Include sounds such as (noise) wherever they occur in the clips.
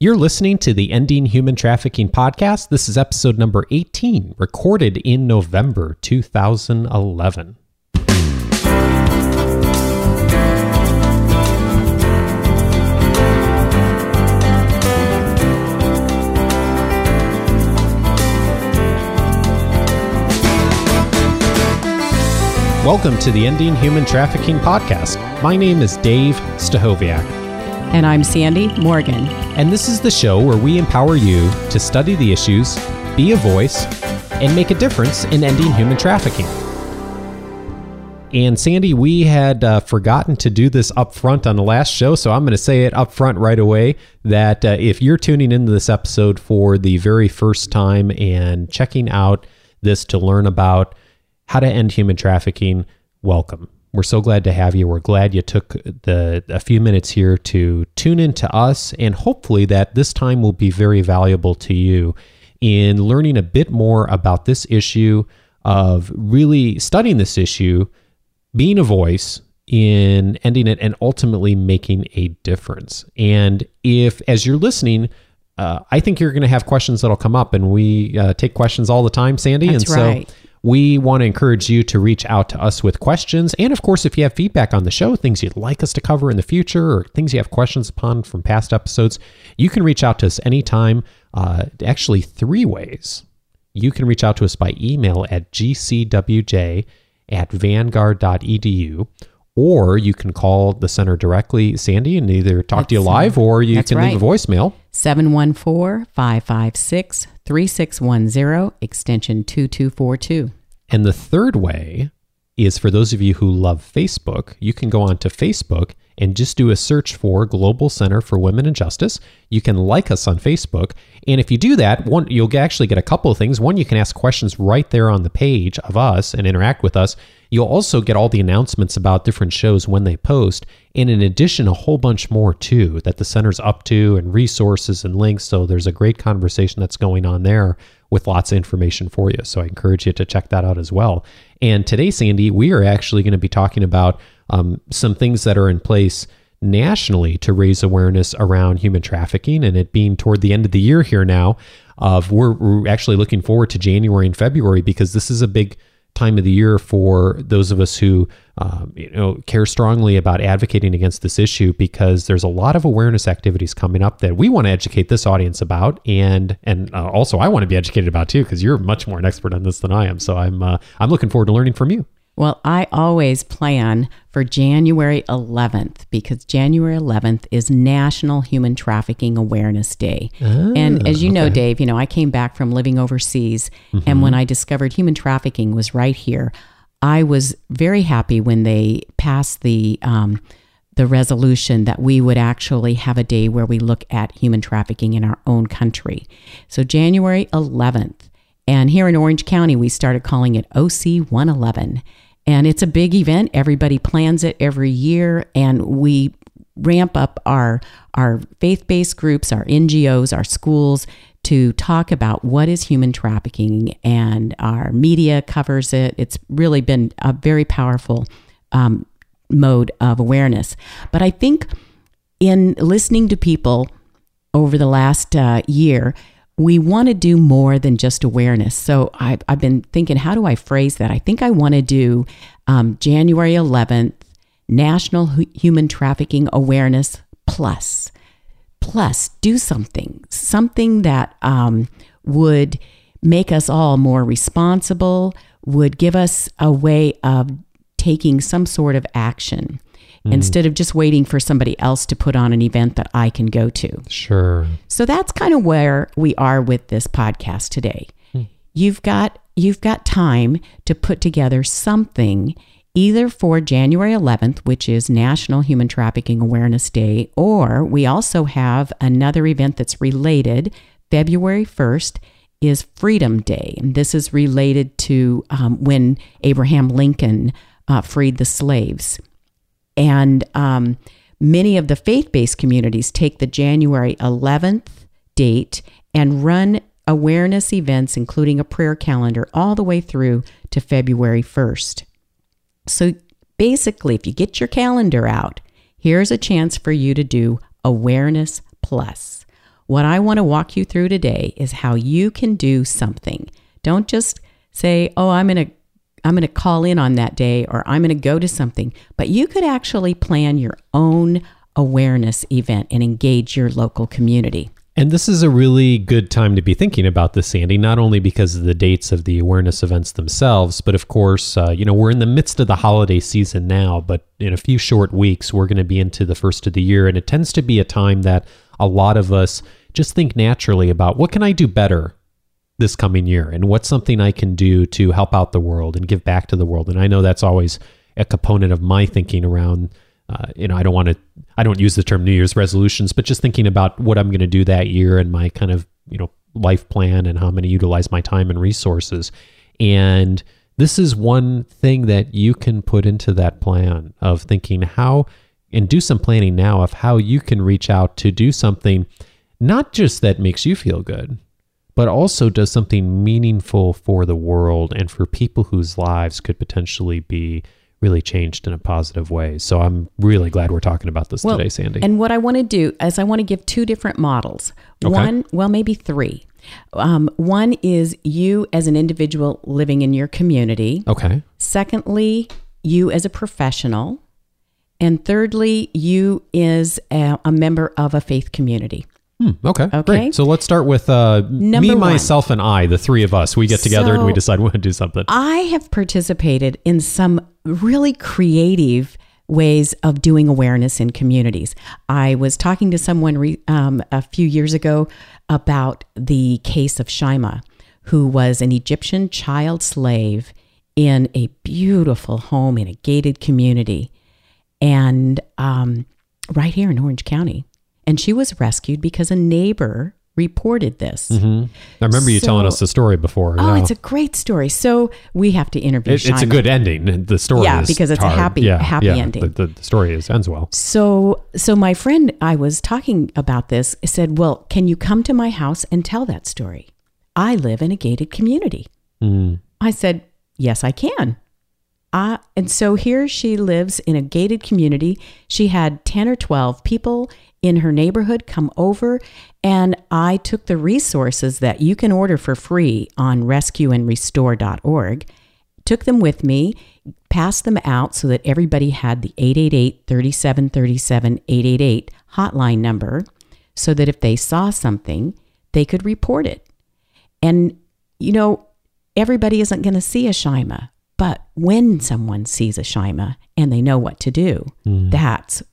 You're listening to the Ending Human Trafficking podcast. This is episode number 18, recorded in November 2011. Welcome to the Ending Human Trafficking podcast. My name is Dave Stachowiak. And I'm Sandy Morgan. And this is the show where we empower you to study the issues, be a voice, and make a difference in ending human trafficking. And Sandy, we had uh, forgotten to do this up front on the last show, so I'm going to say it up front right away that uh, if you're tuning into this episode for the very first time and checking out this to learn about how to end human trafficking, welcome. We're so glad to have you. We're glad you took the a few minutes here to tune in to us, and hopefully that this time will be very valuable to you in learning a bit more about this issue of really studying this issue, being a voice in ending it, and ultimately making a difference. And if, as you're listening, uh, I think you're going to have questions that'll come up, and we uh, take questions all the time, Sandy. That's and right. We want to encourage you to reach out to us with questions. And of course, if you have feedback on the show, things you'd like us to cover in the future, or things you have questions upon from past episodes, you can reach out to us anytime. Uh, actually, three ways. You can reach out to us by email at gcwj at vanguard.edu, or you can call the center directly, Sandy, and either talk to you That's, live or you that's can leave a voicemail. 714 556 3610, extension 2242. And the third way is for those of you who love Facebook, you can go onto Facebook and just do a search for Global Center for Women and Justice. You can like us on Facebook. And if you do that, one you'll actually get a couple of things. One, you can ask questions right there on the page of us and interact with us. You'll also get all the announcements about different shows when they post. And in addition, a whole bunch more too that the center's up to and resources and links. So there's a great conversation that's going on there with lots of information for you. So I encourage you to check that out as well. And today, Sandy, we are actually going to be talking about um, some things that are in place nationally to raise awareness around human trafficking and it being toward the end of the year here now of we're, we're actually looking forward to january and february because this is a big time of the year for those of us who um, you know care strongly about advocating against this issue because there's a lot of awareness activities coming up that we want to educate this audience about and and uh, also I want to be educated about too because you're much more an expert on this than I am so I'm uh, I'm looking forward to learning from you. Well, I always plan for January 11th because January 11th is National Human Trafficking Awareness Day. Oh, and as you know, okay. Dave, you know, I came back from living overseas and when I discovered human trafficking was right here, I was very happy when they passed the um, the resolution that we would actually have a day where we look at human trafficking in our own country. So January 11th. And here in Orange County, we started calling it OC 111. And it's a big event. Everybody plans it every year. And we ramp up our, our faith based groups, our NGOs, our schools to talk about what is human trafficking. And our media covers it. It's really been a very powerful um, mode of awareness. But I think in listening to people over the last uh, year, we want to do more than just awareness. So I've, I've been thinking, how do I phrase that? I think I want to do um, January 11th, National Hu- Human Trafficking Awareness Plus. Plus, do something, something that um, would make us all more responsible, would give us a way of taking some sort of action instead of just waiting for somebody else to put on an event that I can go to. Sure. So that's kind of where we are with this podcast today. You've got you've got time to put together something either for January 11th, which is National Human Trafficking Awareness Day, or we also have another event that's related. February 1st is Freedom Day. And this is related to um, when Abraham Lincoln uh, freed the slaves. And um, many of the faith based communities take the January 11th date and run awareness events, including a prayer calendar, all the way through to February 1st. So basically, if you get your calendar out, here's a chance for you to do Awareness Plus. What I want to walk you through today is how you can do something. Don't just say, "Oh, I'm going to I'm going to call in on that day or I'm going to go to something." But you could actually plan your own awareness event and engage your local community. And this is a really good time to be thinking about this, Sandy, not only because of the dates of the awareness events themselves, but of course, uh, you know, we're in the midst of the holiday season now, but in a few short weeks, we're going to be into the first of the year. And it tends to be a time that a lot of us just think naturally about what can I do better this coming year and what's something I can do to help out the world and give back to the world. And I know that's always a component of my thinking around uh, you know, I don't want to, I don't use the term New Year's resolutions, but just thinking about what I'm going to do that year and my kind of, you know, life plan and how I'm going to utilize my time and resources. And this is one thing that you can put into that plan of thinking how, and do some planning now of how you can reach out to do something, not just that makes you feel good, but also does something meaningful for the world and for people whose lives could potentially be really changed in a positive way. So I'm really glad we're talking about this Well, today, Sandy. And what I want to do is I want to give two different models. Okay. One, well, maybe three. Um, one is you as an individual living in your community. okay. Secondly, you as a professional. And thirdly, you is a, a member of a faith community. Hmm, okay. Okay. Great. So let's start with uh, me, one. myself, and I, the three of us. We get together and we decide we want to do something. I have participated in some really creative ways of doing awareness in communities. I was talking to someone re, um, a few years ago about the case of Shyima, who was an Egyptian child slave in a beautiful home in a gated community, and um, right here in Orange County. And she was rescued because a neighbor reported this. I remember you telling us the story before. Oh, it's a great story. So we have to interview It- it's a good ending. The story Yeah, is because it's a happy- yeah, happy yeah. ending. The, the, story is ends well. So, so my friend I was talking about this said, "Well, can you come to my house and tell that story? I live in a gated community." I said, "Yes, I can." Uh, and so here she lives in a gated community. She had 10 or 12 people in her neighborhood come over, and I took the resources that you can order for free on rescueandrestore.org, took them with me, passed them out so that everybody had the 888 3737 888 hotline number so that if they saw something, they could report it. And, you know, everybody isn't going to see a Shyima, but when someone sees a Shyima and they know what to do, mm. that's m-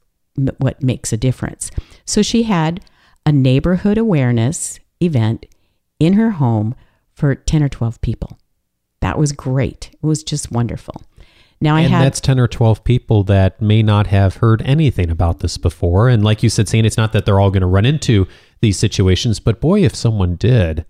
what makes a difference. So she had a neighborhood awareness event in her home for 10 or 12 people. That was great. It was just wonderful. Now I and had that's 10 or 12 people that may not have heard anything about this before. And like you said, saying it's not that they're all going to run into these situations, but boy, if someone did,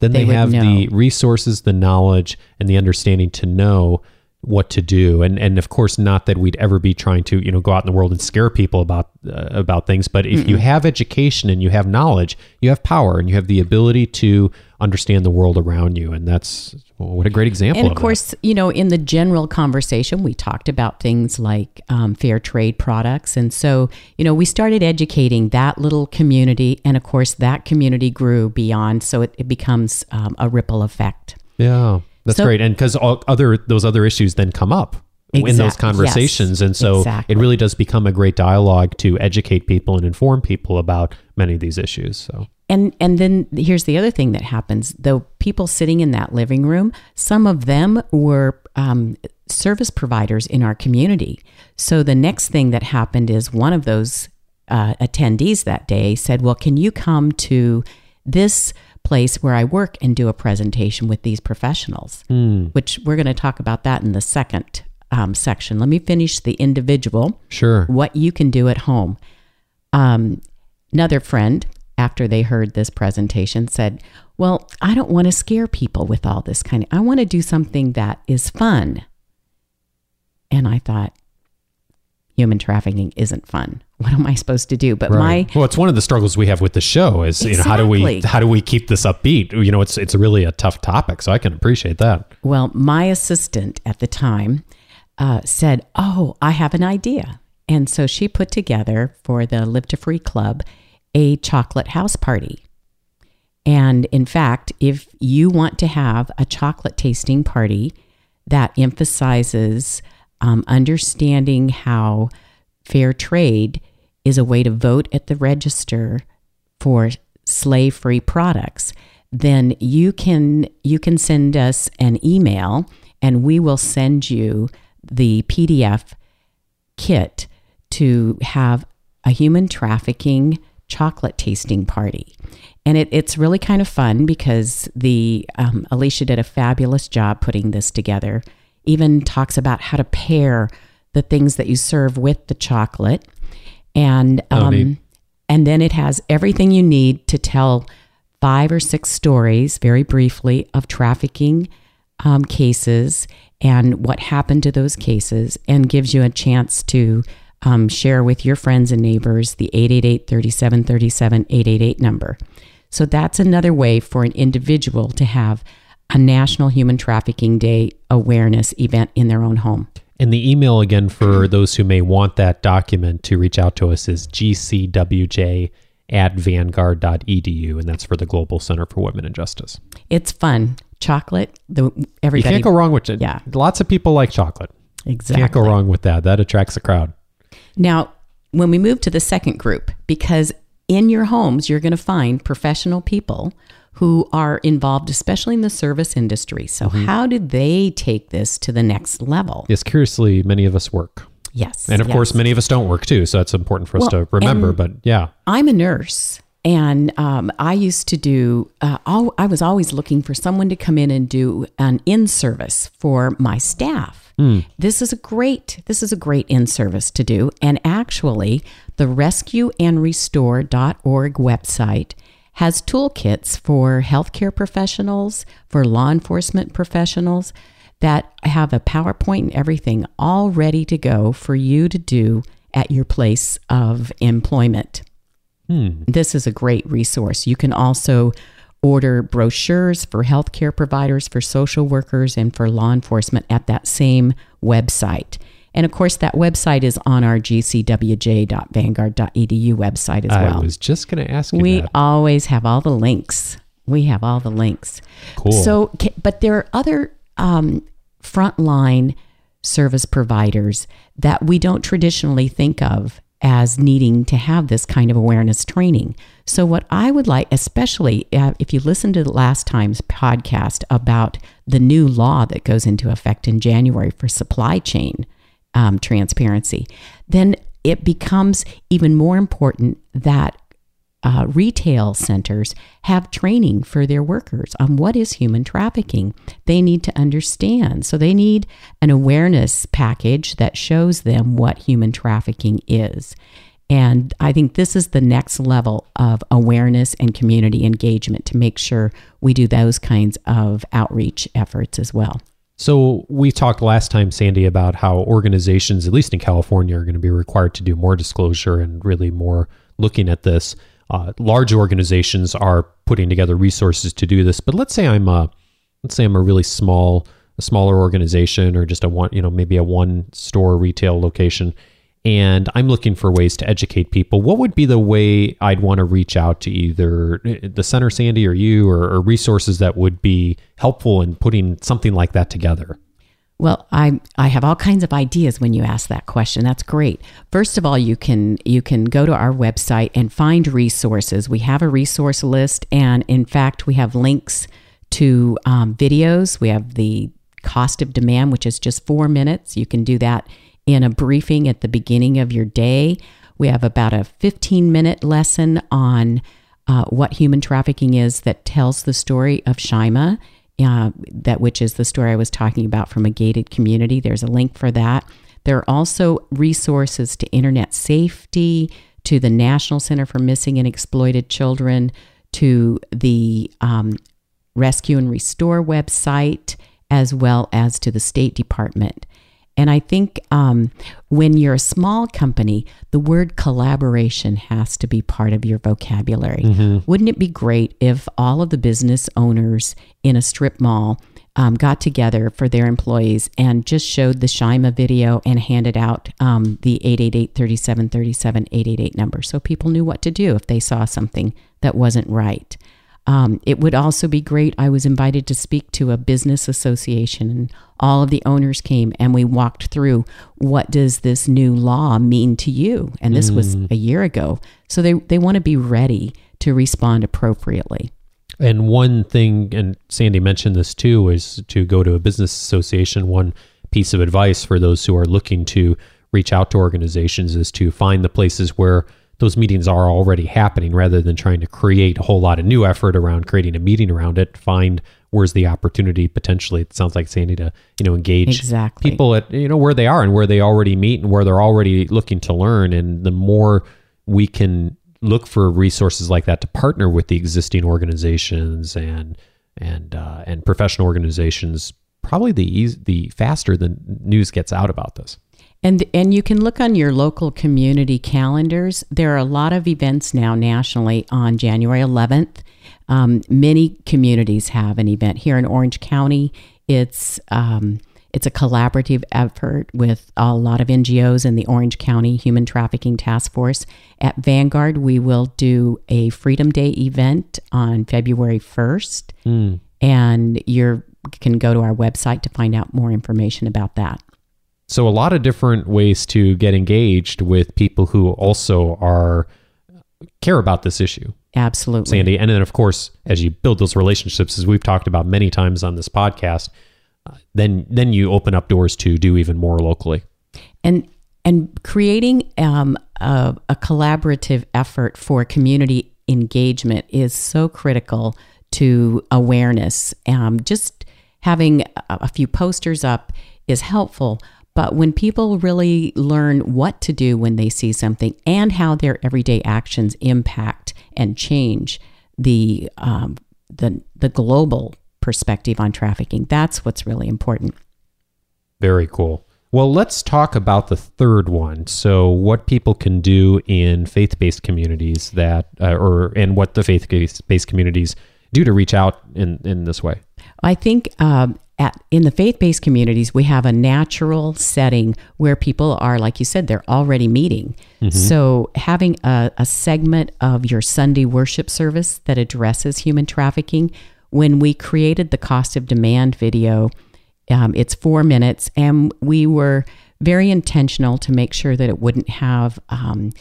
then They they, have the resources, the knowledge, and the understanding to know what to do. And and of course, not that we'd ever be trying to you know go out in the world and scare people about uh, about things. But if you have education and you have knowledge, you have power and you have the ability to understand the world around you. And that's well, what a great example. And of of that. course, you know, in the general conversation, we talked about things like um, fair trade products. And so, you know, we started educating that little community. And of course, that community grew beyond. So it, it becomes um, a ripple effect. Yeah, that's So- great. And because other those other issues then come up in those conversations, yes, and so exactly. it really does become a great dialogue to educate people and inform people about many of these issues. So And and then here's the other thing that happens: the people sitting in that living room, some of them were um, service providers in our community. So the next thing that happened is one of those uh, attendees that day said, "Well, can you come to this place where I work and do a presentation with these professionals?" Which we're going to talk about that in the second um, section. Let me finish the individual sure, what you can do at home. Um, another friend, after they heard this presentation, said, Well, I don't want to scare people with all this kind of, I want to do something that is fun. And I thought, human trafficking isn't fun. What am I supposed to do? But right. my well, it's one of the struggles we have with the show is you know how do we how do we keep this upbeat? You know, it's it's really a tough topic, so I can appreciate that. Well, my assistant at the time uh, said, Oh, I have an idea. And so she put together for the Live to Free Club a chocolate house party. And in fact, if you want to have a chocolate tasting party that emphasizes um, understanding how fair trade is a way to vote at the register for slave free products, then you can you can send us an email and we will send you the PDF kit to have a human trafficking chocolate tasting party. And it, it's really kind of fun because the um, Alicia did a fabulous job putting this together. Even talks about how to pair the things that you serve with the chocolate, and um, and then it has everything you need to tell five or six stories, very briefly, of trafficking um, cases and what happened to those cases, and gives you a chance to um, share with your friends and neighbors the 888 3737 888 number. So that's another way for an individual to have a National Human Trafficking Day awareness event in their own home. And the email again for those who may want that document to reach out to us is gcwj at vanguard.edu, and that's for the Global Center for Women and Justice. It's fun. Chocolate, the You everybody. can't go wrong with it. Yeah. Lots of people like chocolate. exactly. Can't go wrong with that. That attracts a crowd. Now, when we move to the second group, because in your homes, you're going to find professional people who are involved, especially in the service industry. So, Mm-hmm. how do they take this to the next level? Yes, curiously, many of us work. Yes. And of yes. course, many of us don't work too. So that's important for us Well, to remember. but yeah. I'm a nurse, and um, I used to do. Uh, I was always looking for someone to come in and do an in service for my staff. This is a great. This is a great in service to do, and actually, the RescueAndRestore.org website has toolkits for healthcare professionals, for law enforcement professionals that have a PowerPoint and everything all ready to go for you to do at your place of employment. Hmm. This is a great resource. You can also order brochures for healthcare providers, for social workers, and for law enforcement at that same website. And of course, that website is on our gcwj.vanguard.edu website as well. I was just going to ask you We that. always have all the links. We have all the links. Cool. So, but there are other um, frontline service providers that we don't traditionally think of as needing to have this kind of awareness training. So, what I would like, especially uh, if you listen to the last time's podcast about the new law that goes into effect in January for supply chain um, transparency, then it becomes even more important that uh, retail centers have training for their workers on what is human trafficking. They need to understand. So they need an awareness package that shows them what human trafficking is. And I think this is the next level of awareness and community engagement to make sure we do those kinds of outreach efforts as well. So we talked last time, Sandy, about how organizations, at least in California, are going to be required to do more disclosure and really more looking at this. Uh, large organizations are putting together resources to do this, but let's say I'm a, let's say I'm a really small, a smaller organization, or just a one, you know, maybe a one store retail location, and I'm looking for ways to educate people. What would be the way I'd want to reach out to either the center, Sandy, or you, or, or resources that would be helpful in putting something like that together? Well, I I have all kinds of ideas when you ask that question. That's great. First of all, you can you can go to our website and find resources. We have a resource list, and in fact, we have links to um, videos. We have the cost of demand, which is just four minutes. You can do that in a briefing at the beginning of your day. We have about a 15 minute lesson on uh, what human trafficking is that tells the story of Shyima, uh, that which is the story I was talking about from a gated community. There's a link for that. There are also resources to internet safety, to the National Center for Missing and Exploited Children, to the um, Rescue and Restore website, as well as to the State Department. And I think um, when you're a small company, the word collaboration has to be part of your vocabulary. Wouldn't it be great if all of the business owners in a strip mall um, got together for their employees and just showed the Shyima video and handed out um, the 888 3737 888 number so people knew what to do if they saw something that wasn't right? Um, it would also be great. I was invited to speak to a business association, and all of the owners came, and we walked through what does this new law mean to you. And this was a year ago, so they they want to be ready to respond appropriately. And one thing, and Sandy mentioned this too, is to go to a business association. One piece of advice for those who are looking to reach out to organizations is to find the places where those meetings are already happening rather than trying to create a whole lot of new effort around creating a meeting around it. Find where's the opportunity potentially. It sounds like Sandy to, you know, engage Exactly. people at, you know, where they are and where they already meet and where they're already looking to learn. And the more we can look for resources like that to partner with the existing organizations and and uh, and professional organizations, probably the eas the faster the news gets out about this. And and you can look on your local community calendars. There are a lot of events now nationally on January 11th. Um, many communities have an event here in Orange County. It's um, it's a collaborative effort with a lot of NGOs and the Orange County Human Trafficking Task Force. At Vanguard, we will do a Freedom Day event on February 1st, and you can go to our website to find out more information about that. So a lot of different ways to get engaged with people who also are care about this issue. Absolutely. Sandy. And then, of course, as you build those relationships, as we've talked about many times on this podcast, uh, then then you open up doors to do even more locally. and and creating um, a, a collaborative effort for community engagement is so critical to awareness. Um, just having a, a few posters up is helpful, but when people really learn what to do when they see something and how their everyday actions impact and change the um, the the global perspective on trafficking, that's what's really important. Very cool. Well, let's talk about the third one. So, what people can do in faith-based communities that, uh, or and what the faith-based communities do to reach out in in this way. I think um, at in the faith-based communities we have a natural setting where people are, like you said, they're already meeting. So having a, a segment of your Sunday worship service that addresses human trafficking. When we created the cost of demand video, um, it's four minutes, and we were very intentional to make sure that it wouldn't have. Um,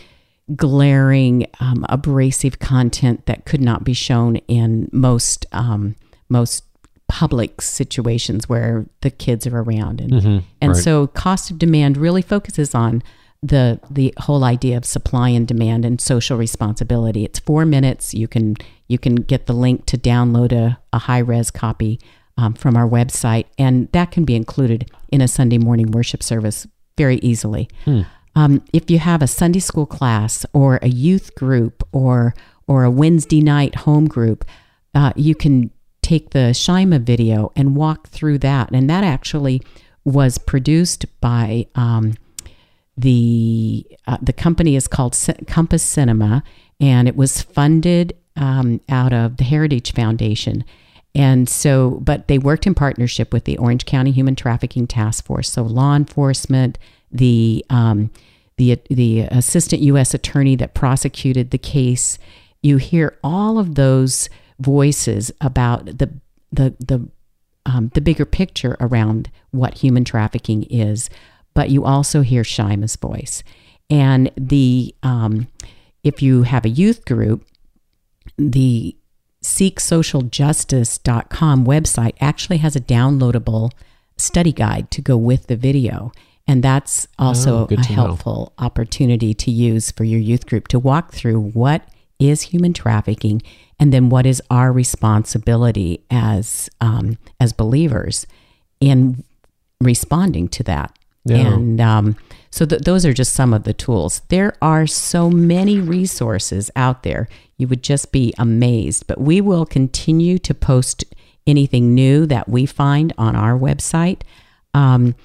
glaring, um, abrasive content that could not be shown in most um, most public situations where the kids are around, and and right. so cost of demand really focuses on the the whole idea of supply and demand and social responsibility. It's four minutes. You can you can get the link to download a, a high res copy um, from our website, and that can be included in a Sunday morning worship service very easily. Um, if you have a Sunday school class or a youth group or or a Wednesday night home group, uh, you can take the Shyima video and walk through that. And that actually was produced by um, the uh, the company is called Compass Cinema, and it was funded um, out of the Heritage Foundation. And so, but they worked in partnership with the Orange County Human Trafficking Task Force, so law enforcement, the um, the the assistant U.S. attorney that prosecuted the case. You hear all of those voices about the the the um, the bigger picture around what human trafficking is, but you also hear Shyima's voice, and the um, if you have a youth group, the seeksocialjustice.com website actually has a downloadable study guide to go with the video. And that's also Oh, a to know. helpful opportunity to use for your youth group to walk through what is human trafficking and then what is our responsibility as um, as believers in responding to that. Yeah. And um, so th- those are just some of the tools. There are so many resources out there. You would just be amazed. But we will continue to post anything new that we find on our website. Um,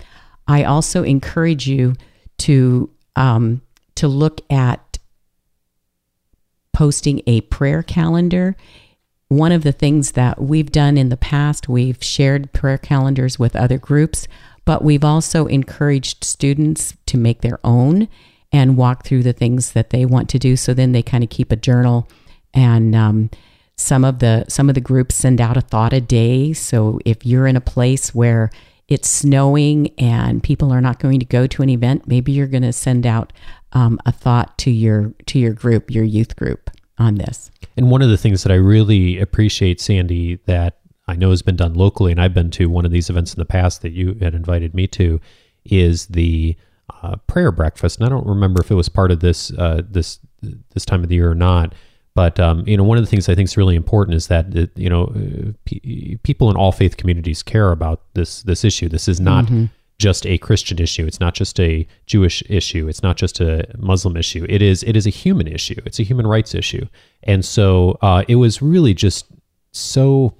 I also encourage you to um, to look at posting a prayer calendar. One of the things that we've done in the past, we've shared prayer calendars with other groups, but we've also encouraged students to make their own and walk through the things that they want to do. So then they kind of keep a journal and um, some of the some of the groups send out a thought a day. So if you're in a place where it's snowing and people are not going to go to an event, maybe you're going to send out um, a thought to your to your group, your youth group on this. And one of the things that I really appreciate, Sandy, that I know has been done locally, and I've been to one of these events in the past that you had invited me to, is the uh, prayer breakfast. And I don't remember if it was part of this uh, this this time of the year or not. But um, you know, one of the things I think is really important is that uh, you know uh, p- people in all faith communities care about this this issue. This is not mm-hmm. Just a Christian issue. It's not just a Jewish issue. It's not just a Muslim issue. It is it is a human issue. It's a human rights issue. And so uh, it was really just so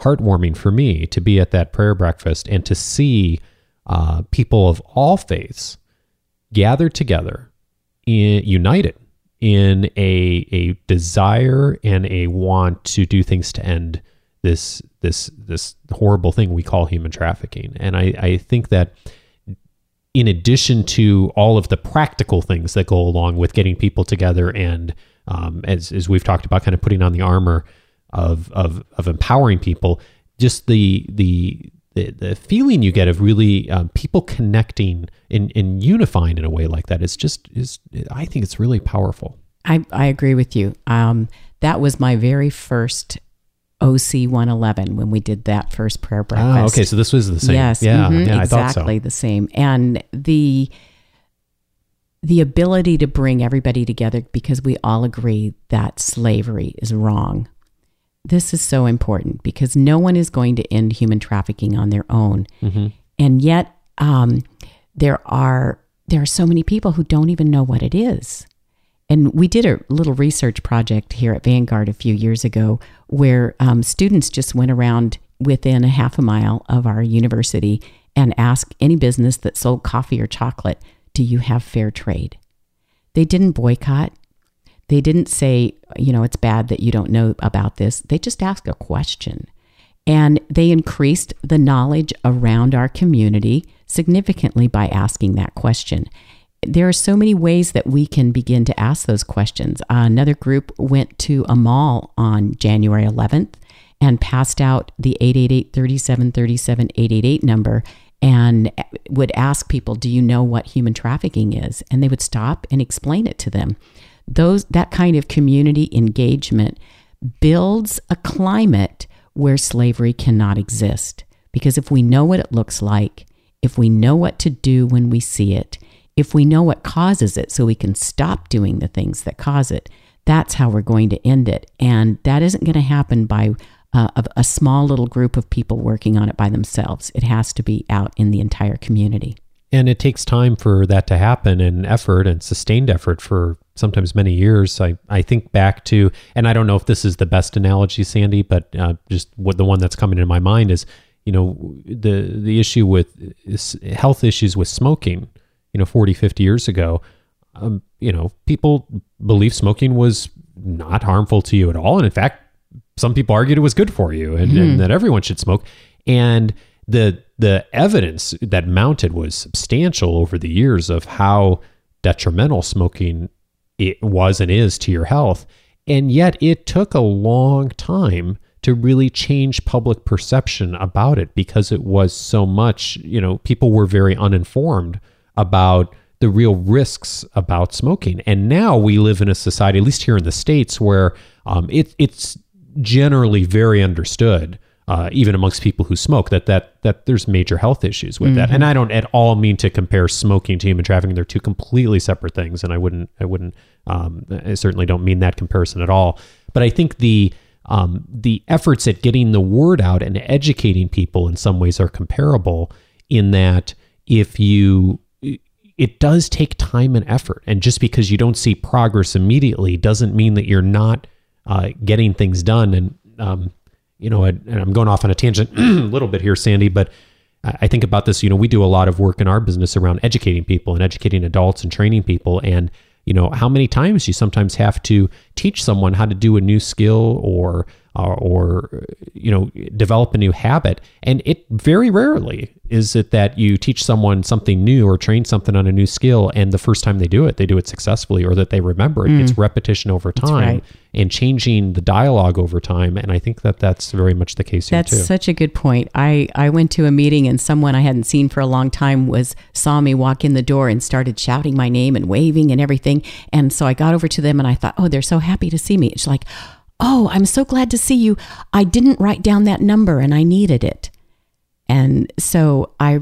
heartwarming for me to be at that prayer breakfast and to see uh, people of all faiths gathered together, in, united in a a desire and a want to do things to end this this this horrible thing we call human trafficking. And I, I think that in addition to all of the practical things that go along with getting people together and um, as, as we've talked about, kind of putting on the armor of, of, of empowering people, just the, the, the, the feeling you get of really um, people connecting and, and unifying in a way like that is just is I think it's really powerful. I, I agree with you. Um, that was my very first OC 111 when we did that first prayer ah, breakfast. Oh, okay. So this was the same. Yes. Yeah. Mm-hmm, yeah exactly so. the same. And the the ability to bring everybody together because we all agree that slavery is wrong this is so important because no one is going to end human trafficking on their own. Mm-hmm. And yet, um, there are there are so many people who don't even know what it is. And we did a little research project here at Vanguard a few years ago where um, students just went around within a half a mile of our university and asked any business that sold coffee or chocolate, Do you have fair trade? They didn't boycott. They didn't say, you know, it's bad that you don't know about this. They just asked a question. And they increased the knowledge around our community significantly by asking that question. There are so many ways that we can begin to ask those questions. Uh, another group went to a mall on January 11th and passed out the 888 3737 888 number and would ask people, Do you know what human trafficking is? And they would stop and explain it to them those that kind of community engagement builds a climate where slavery cannot exist because if we know what it looks like if we know what to do when we see it if we know what causes it so we can stop doing the things that cause it that's how we're going to end it. And that isn't going to happen by uh, a small little group of people working on it by themselves. It has to be out in the entire community. And it takes time for that to happen and effort and sustained effort for sometimes many years. I, I think back to, and I don't know if this is the best analogy, Sandy, but uh, just what the one that's coming into my mind is, you know, the, the issue with health issues with smoking, you know, 40, 50 years ago, um, you know, people believed smoking was not harmful to you at all. And in fact, some people argued it was good for you and, mm-hmm. and that everyone should smoke. And the the evidence that mounted was substantial over the years of how detrimental smoking it was and is to your health. And yet it took a long time to really change public perception about it because it was so much, you know, people were very uninformed about the real risks about smoking. And now we live in a society, at least here in the States, where um, it, it's generally very understood uh, even amongst people who smoke, that that that there's major health issues with mm-hmm. that. And I don't at all mean to compare smoking to human trafficking; they're two completely separate things. And I wouldn't, I wouldn't, um, I certainly don't mean that comparison at all. But I think the um, the efforts at getting the word out and educating people in some ways are comparable in that if you it does take time and effort and just because you don't see progress immediately doesn't mean that you're not uh, getting things done and um, you know, and I'm going off on a tangent (clears throat) a little bit here, Sandy, but I think about this, you know, we do a lot of work in our business around educating people and educating adults and training people. And, you know, how many times you sometimes have to teach someone how to do a new skill or or, or you know develop a new habit and it very rarely is it that you teach someone something new or train something on a new skill and the first time they do it they do it successfully or that they remember it it's mm. repetition over time right. and changing the dialogue over time and i think that that's very much the case That's here too such a good point. I, I went to a meeting and someone I hadn't seen for a long time was saw me walk in the door and started shouting my name and waving and everything. And so I got over to them and I thought, oh, they're so happy to see me. It's like, oh, I'm so glad to see you. I didn't write down that number and I needed it. And so I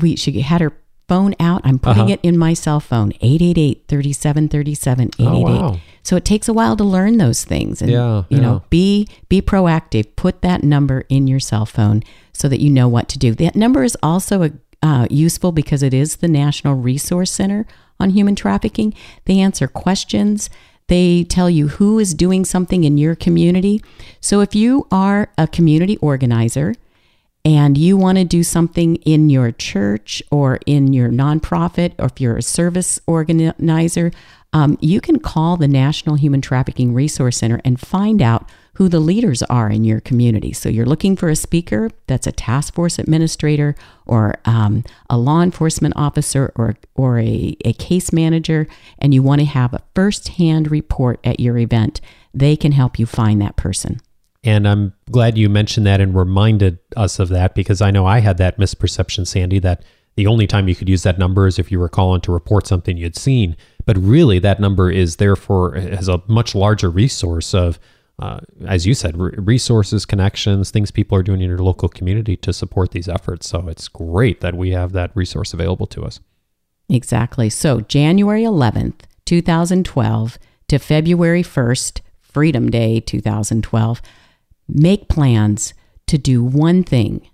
we she had her phone out. I'm putting Uh-huh. it in my cell phone. 888-3737 Oh, wow. So it takes a while to learn those things and Yeah, you yeah. know, be be proactive. Put that number in your cell phone so that you know what to do. That number is also a, uh, useful because it is the National Resource Center on Human Trafficking. They answer questions. They tell you who is doing something in your community. So if you are a community organizer and you want to do something in your church or in your nonprofit, or if you're a service organizer, um, you can call the National Human Trafficking Resource Center and find out who the leaders are in your community. So you're looking for a speaker that's a task force administrator or um, a law enforcement officer or, or a, a case manager, and you want to have a firsthand report at your event. They can help you find that person. And I'm glad you mentioned that and reminded us of that because I know I had that misperception, Sandy, that the only time you could use that number is if you were calling to report something you'd seen. But really, that number is therefore has a much larger resource of, uh, as you said, re- resources, connections, things people are doing in your local community to support these efforts. So it's great that we have that resource available to us. Exactly. So, January 11th, 2012 to February 1st, Freedom Day 2012, make plans to do one thing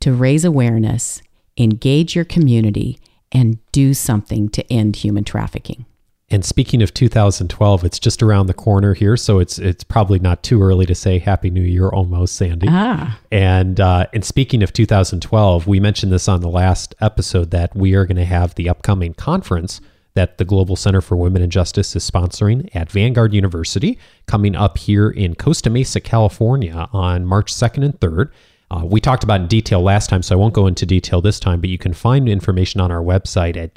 to raise awareness, engage your community, and do something to end human trafficking. And speaking of 2012, it's just around the corner here, so it's it's probably not too early to say Happy New Year, almost, Sandy. Ah, And uh, and speaking of 2012, we mentioned this on the last episode that we are going to have the upcoming conference that the Global Center for Women and Justice is sponsoring at Vanguard University coming up here in Costa Mesa, California on March 2nd and 3rd. Uh, we talked about in detail last time, so I won't go into detail this time, but you can find information on our website at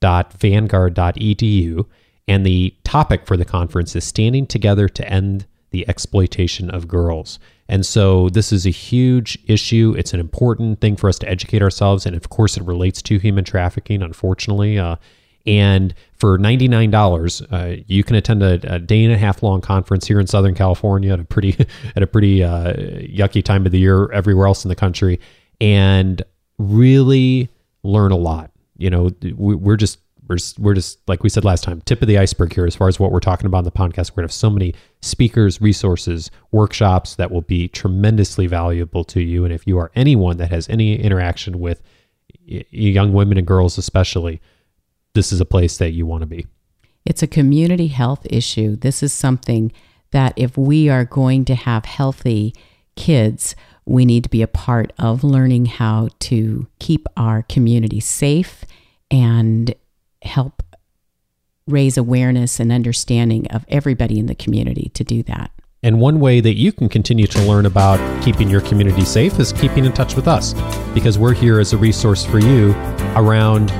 gcwj.vanguard.edu. And the topic for the conference is Standing Together to End the Exploitation of Girls. And so this is a huge issue. It's an important thing for us to educate ourselves. And of course, it relates to human trafficking, unfortunately. Uh, and for $99, uh, you can attend a, a day and a half long conference here in Southern California at a pretty, (laughs) at a pretty uh, yucky time of the year everywhere else in the country and really learn a lot. You know, we- we're just we're we're just like we said last time, tip of the iceberg here as far as what we're talking about in the podcast. We're gonna have so many speakers, resources, workshops that will be tremendously valuable to you. And if you are anyone that has any interaction with young women and girls, especially, this is a place that you want to be. It's a community health issue. This is something that if we are going to have healthy kids, we need to be a part of learning how to keep our community safe and help raise awareness and understanding of everybody in the community to do that. And one way that you can continue to learn about keeping your community safe is keeping in touch with us because we're here as a resource for you around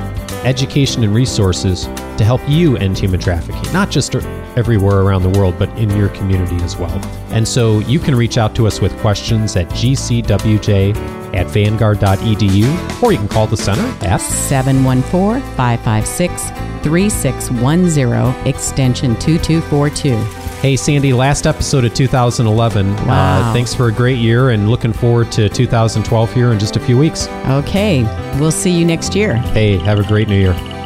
education and resources to help you end human trafficking, not just everywhere around the world, but in your community as well. And so you can reach out to us with questions at gcwj at vanguard.edu or you can call the center at 714 556 3610, extension 2242. Hey, Sandy, last episode of 2011. Uh, Wow. thanks for a great year and looking forward to 2012 here in just a few weeks. Okay, we'll see you next year. Hey, have a great new year.